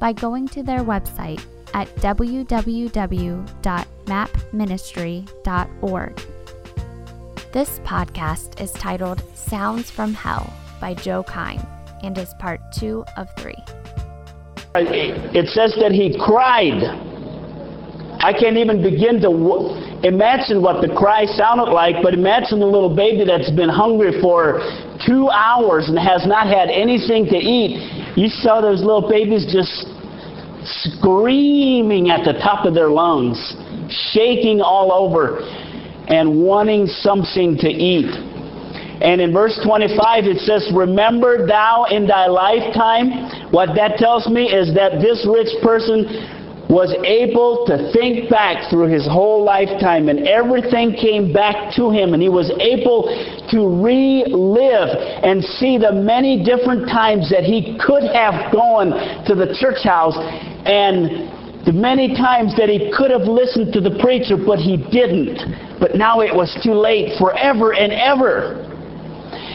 by going to their website at www.mapministry.org. This podcast is titled Sounds from Hell by Joe Keim and is part two of three. It says that he cried. I can't even begin to w- imagine what the cry sounded like, but imagine a little baby that's been hungry for two hours and has not had anything to eat. You saw those little babies just screaming at the top of their lungs, shaking all over, and wanting something to eat. And in verse 25 it says, Remember thou in thy lifetime. What that tells me is that this rich person was able to think back through his whole lifetime and everything came back to him and he was able to relive and see the many different times that he could have gone to the church house and the many times that he could have listened to the preacher but he didn't but now it was too late forever and ever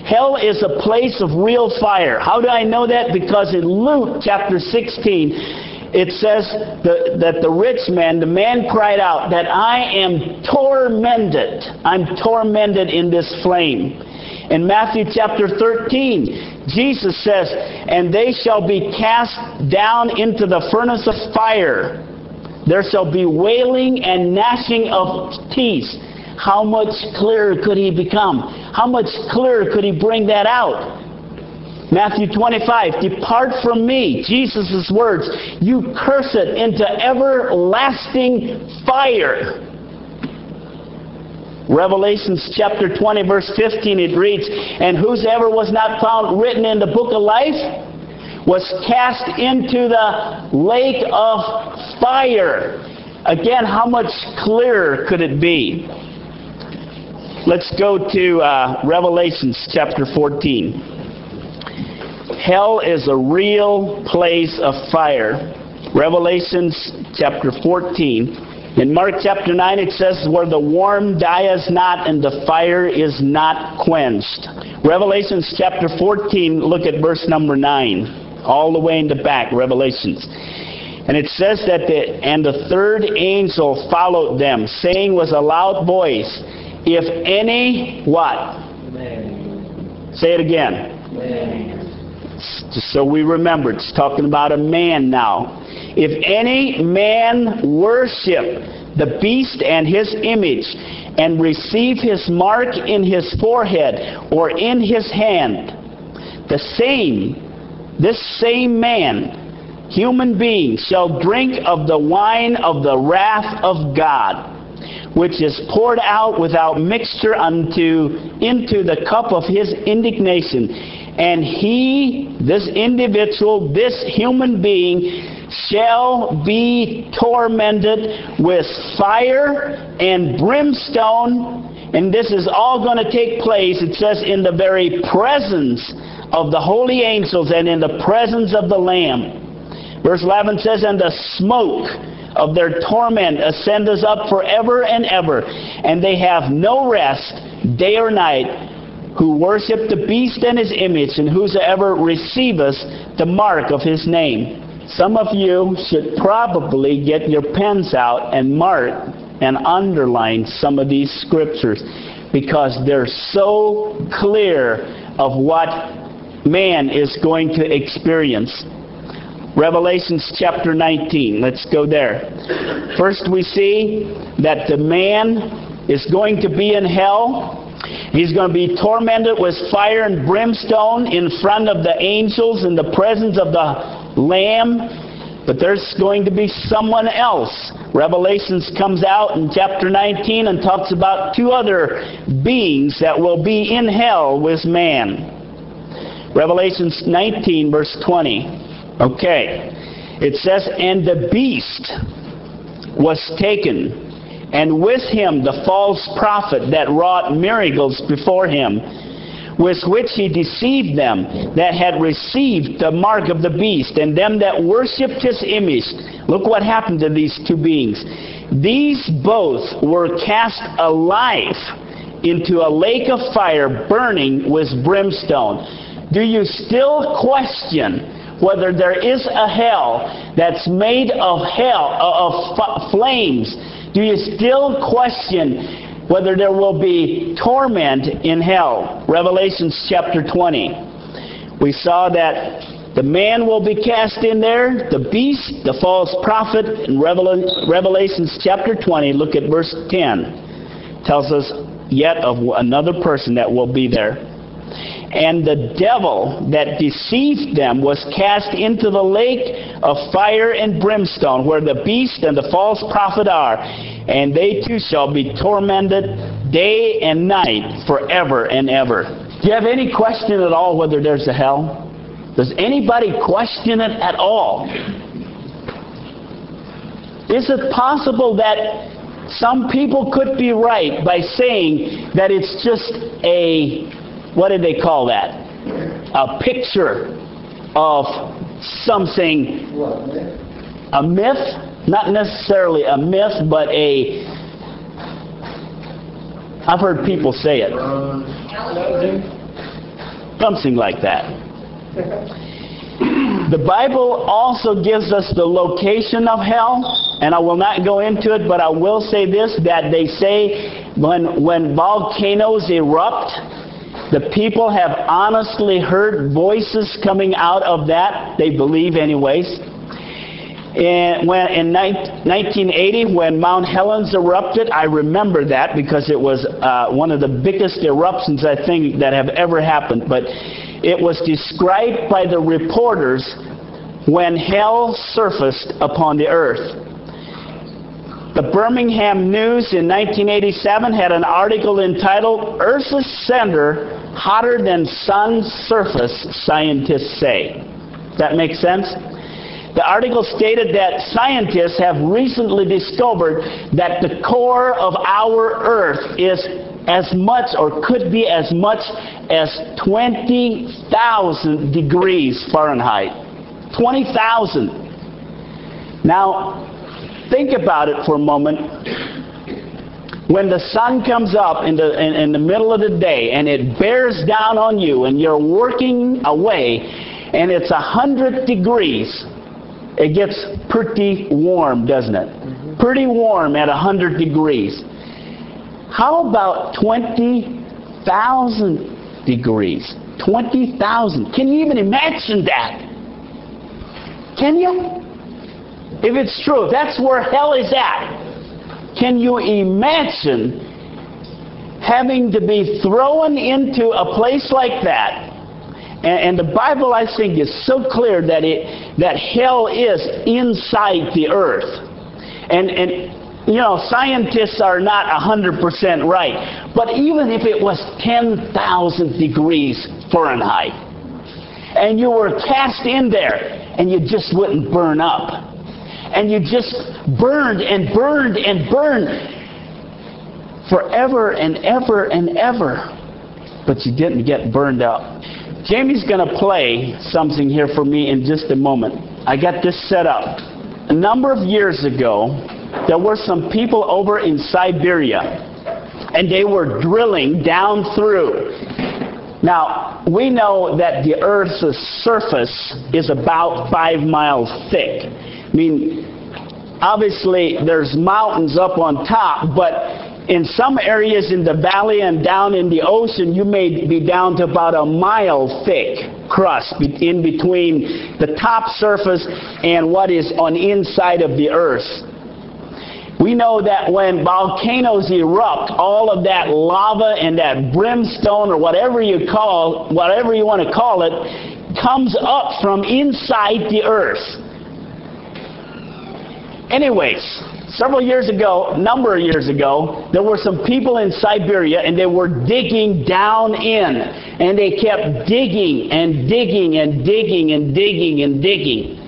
Hell is a place of real fire. How do I know that? Because in Luke chapter 16, it says the, that the rich man, the man cried out, that I am tormented. I'm tormented in this flame. In Matthew chapter 13, Jesus says, And they shall be cast down into the furnace of fire. There shall be wailing and gnashing of teeth. How much clearer could he become? How much clearer could he bring that out? Matthew 25, depart from me, Jesus' words, you curse it into everlasting fire. Revelations chapter 20, verse 15, it reads, And whosoever was not found written in the book of life was cast into the lake of fire. Again, how much clearer could it be? Let's go to uh, Revelations chapter 14. Hell is a real place of fire. Revelations chapter 14. In Mark chapter 9 it says, Where the worm dies not and the fire is not quenched. Revelations chapter 14, look at verse number 9. All the way in the back, Revelations. And it says that the, and the third angel followed them, saying with a loud voice, If any, what? Say it again just so we remember, it's talking about a man now. If any man worship the beast and his image, and receive his mark in his forehead or in his hand, the same, this same man, human being, shall drink of the wine of the wrath of God which is poured out without mixture unto into the cup of his indignation and he, this individual, this human being, shall be tormented with fire and brimstone. And this is all going to take place, it says, in the very presence of the holy angels and in the presence of the Lamb. Verse 11 says, And the smoke of their torment ascendeth up forever and ever, and they have no rest day or night who worship the beast and his image, and whosoever receiveth the mark of his name. Some of you should probably get your pens out and mark and underline some of these scriptures because they're so clear of what man is going to experience. Revelations chapter 19. Let's go there. First, we see that the man is going to be in hell He's going to be tormented with fire and brimstone in front of the angels in the presence of the Lamb. But there's going to be someone else. Revelations comes out in chapter 19 and talks about two other beings that will be in hell with man. Revelations 19, verse 20. Okay. It says, And the beast was taken, and with him the false prophet that wrought miracles before him, with which he deceived them that had received the mark of the beast, and them that worshipped his image. Look what happened to these two beings. These both were cast alive into a lake of fire burning with brimstone. Do you still question whether there is a hell that's made of hell of flames? Do you still question whether there will be torment in hell? Revelations chapter 20. We saw that the man will be cast in there, the beast, the false prophet, in Revelations chapter 20, look at verse 10. Tells us yet of another person that will be there. And the devil that deceived them was cast into the lake of fire and brimstone, where the beast and the false prophet are. And they too shall be tormented day and night forever and ever. Do you have any question at all whether there's a hell? Does anybody question it at all? Is it possible that some people could be right by saying that it's just a, what did they call that? A picture of something, a myth? Not necessarily a myth, but a, I've heard people say it. Something like that. The Bible also gives us the location of hell, and I will not go into it, but I will say this that they say when, when volcanoes erupt, the people have honestly heard voices coming out of that, they believe, anyways. And when, in 1980, when Mount Helens erupted, I remember that because it was uh, one of the biggest eruptions I think that have ever happened. But it was described by the reporters when hell surfaced upon the earth. The Birmingham News in 1987 had an article entitled Earth's Center Hotter Than Sun's Surface, Scientists Say. That makes sense? The article stated that scientists have recently discovered that the core of our Earth is as much or could be as much as 20,000 degrees Fahrenheit. 20,000. Now, think about it for a moment. When the sun comes up in the, in, in the middle of the day and it bears down on you and you're working away and it's 100 degrees, it gets pretty warm, doesn't it? Mm-hmm. Pretty warm at 100 degrees. How about 20,000 degrees? 20,000. Can you even imagine that? Can you? If it's true, that's where hell is at. Can you imagine having to be thrown into a place like that? And, and, the Bible, I think, is so clear that it that hell is inside the earth. And and you know, scientists are not 100% right. But even if it was 10,000 degrees Fahrenheit, and you were cast in there, and you just wouldn't burn up, and you just burned and burned and burned forever and ever and ever, but you didn't get burned up. Jamie's going to play something here for me in just a moment. I got this set up. A number of years ago, there were some people over in Siberia, and they were drilling down through. Now, we know that the Earth's surface is about five miles thick. I mean, obviously, there's mountains up on top, but in some areas in the valley and down in the ocean, you may be down to about a mile thick crust in between the top surface and what is on inside of the earth. We know that when volcanoes erupt, all of that lava and that brimstone or whatever you call, whatever you want to call it, comes up from inside the earth. Anyways, several years ago, number of years ago, there were some people in Siberia and they were digging down in. And they kept digging and digging and digging and digging and digging. and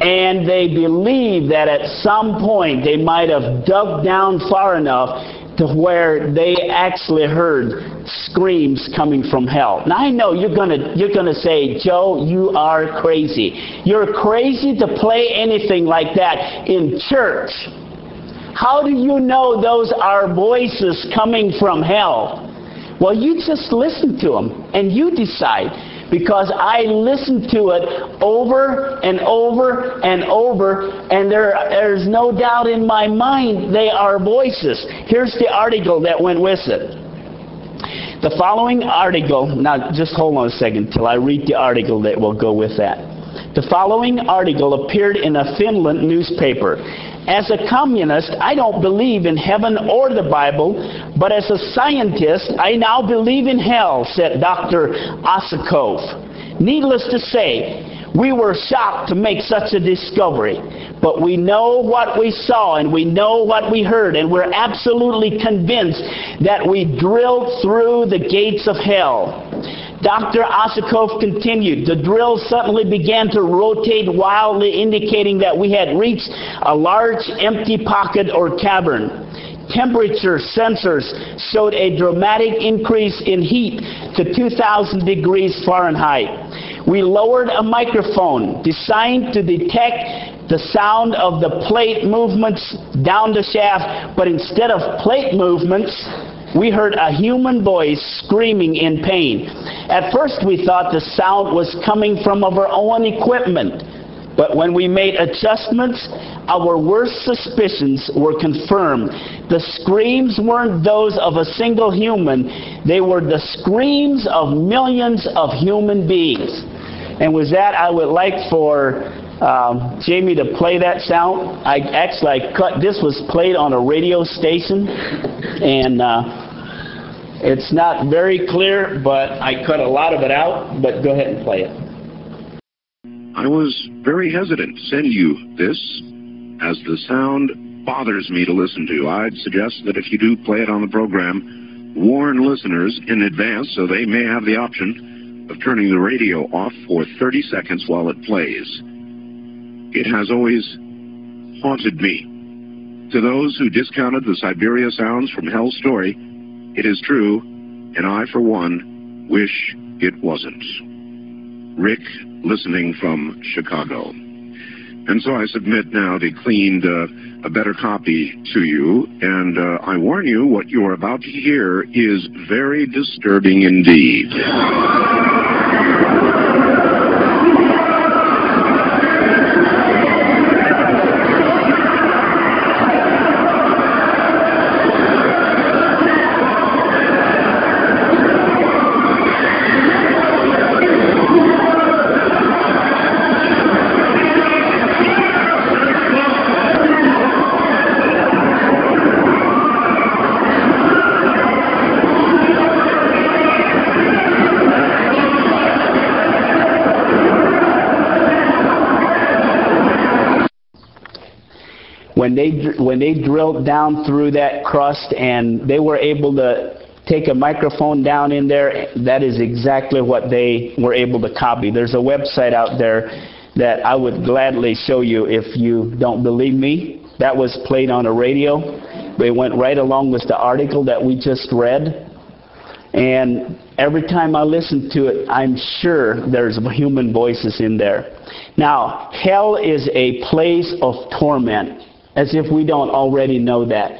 they believe that at some point they might have dug down far enough to where they actually heard screams coming from hell. Now I know you're gonna you're gonna say, Joe, you are crazy. You're crazy to play anything like that in church. How do you know those are voices coming from hell? Well, you just listen to them and you decide because I listened to it over and over and over, and there, there's no doubt in my mind they are voices. Here's the article that went with it. The following article, now just hold on a second till I read the article that will go with that. The following article appeared in a Finland newspaper. As a communist, I don't believe in heaven or the Bible, but as a scientist, I now believe in hell, said Dr. Osakov. Needless to say, we were shocked to make such a discovery, but we know what we saw and we know what we heard, and we're absolutely convinced that we drilled through the gates of hell. Dr. Osakov continued. The drill suddenly began to rotate wildly, indicating that we had reached a large empty pocket or cavern. Temperature sensors showed a dramatic increase in heat to 2,000 degrees Fahrenheit. We lowered a microphone designed to detect the sound of the plate movements down the shaft, but instead of plate movements, we heard a human voice screaming in pain. At first, we thought the sound was coming from our own equipment. But when we made adjustments, our worst suspicions were confirmed. The screams weren't those of a single human, they were the screams of millions of human beings. And with that, I would like for um, Jamie to play that sound. I actually I cut this was played on a radio station, and uh, it's not very clear, but I cut a lot of it out. But go ahead and play it. I was very hesitant to send you this, as the sound bothers me to listen to. I'd suggest that if you do play it on the program, warn listeners in advance so they may have the option of turning the radio off for 30 seconds while it plays. It has always haunted me. To those who discounted the Siberia sounds from Hell's Story, it is true, and I, for one, wish it wasn't. Rick, listening from Chicago. And so I submit now the cleaned, uh, a better copy to you, and uh, I warn you, what you are about to hear is very disturbing indeed. When they when they drilled down through that crust and they were able to take a microphone down in there, that is exactly what they were able to copy. There's a website out there that I would gladly show you if you don't believe me. That was played on a radio. They went right along with the article that we just read. And every time I listen to it, I'm sure there's human voices in there. Now, hell is a place of torment as if we don't already know that.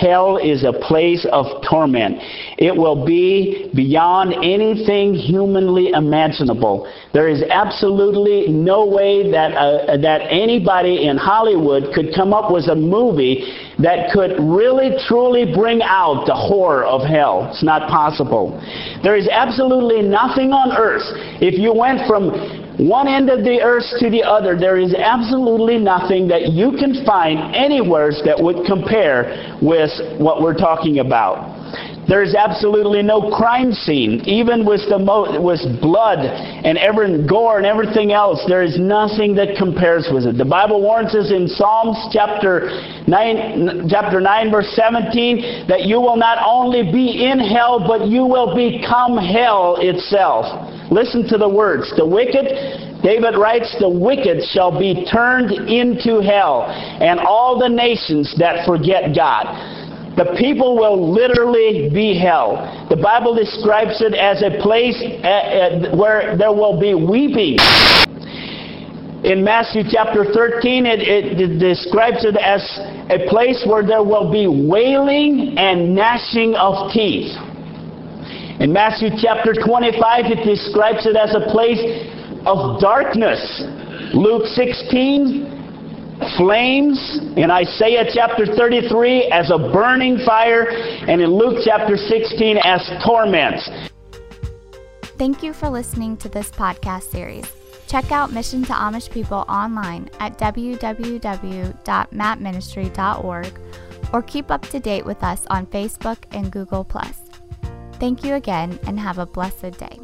Hell is a place of torment. It will be beyond anything humanly imaginable. There is absolutely no way that, uh, that anybody in Hollywood could come up with a movie that could really truly bring out the horror of hell. It's not possible. There is absolutely nothing on earth. If you went from one end of the earth to the other, there is absolutely nothing that you can find anywhere that would compare with what we're talking about. There is absolutely no crime scene, even with the mo- with blood and every gore and everything else. There is nothing that compares with it. The Bible warns us in Psalms chapter nine, chapter nine, verse seventeen, that you will not only be in hell, but you will become hell itself. Listen to the words. The wicked David writes, The wicked shall be turned into hell, and all the nations that forget God. The people will literally be hell. The Bible describes it as a place uh, uh, where there will be weeping. In Matthew chapter 13, it, it, it describes it as a place where there will be wailing and gnashing of teeth. In Matthew chapter 25, it describes it as a place of darkness. Luke 16, flames. In Isaiah chapter 33, as a burning fire. And in Luke chapter 16, as torments. Thank you for listening to this podcast series. Check out Mission to Amish People online at www.mapministry.org or keep up to date with us on Facebook and Google. Thank you again and have a blessed day.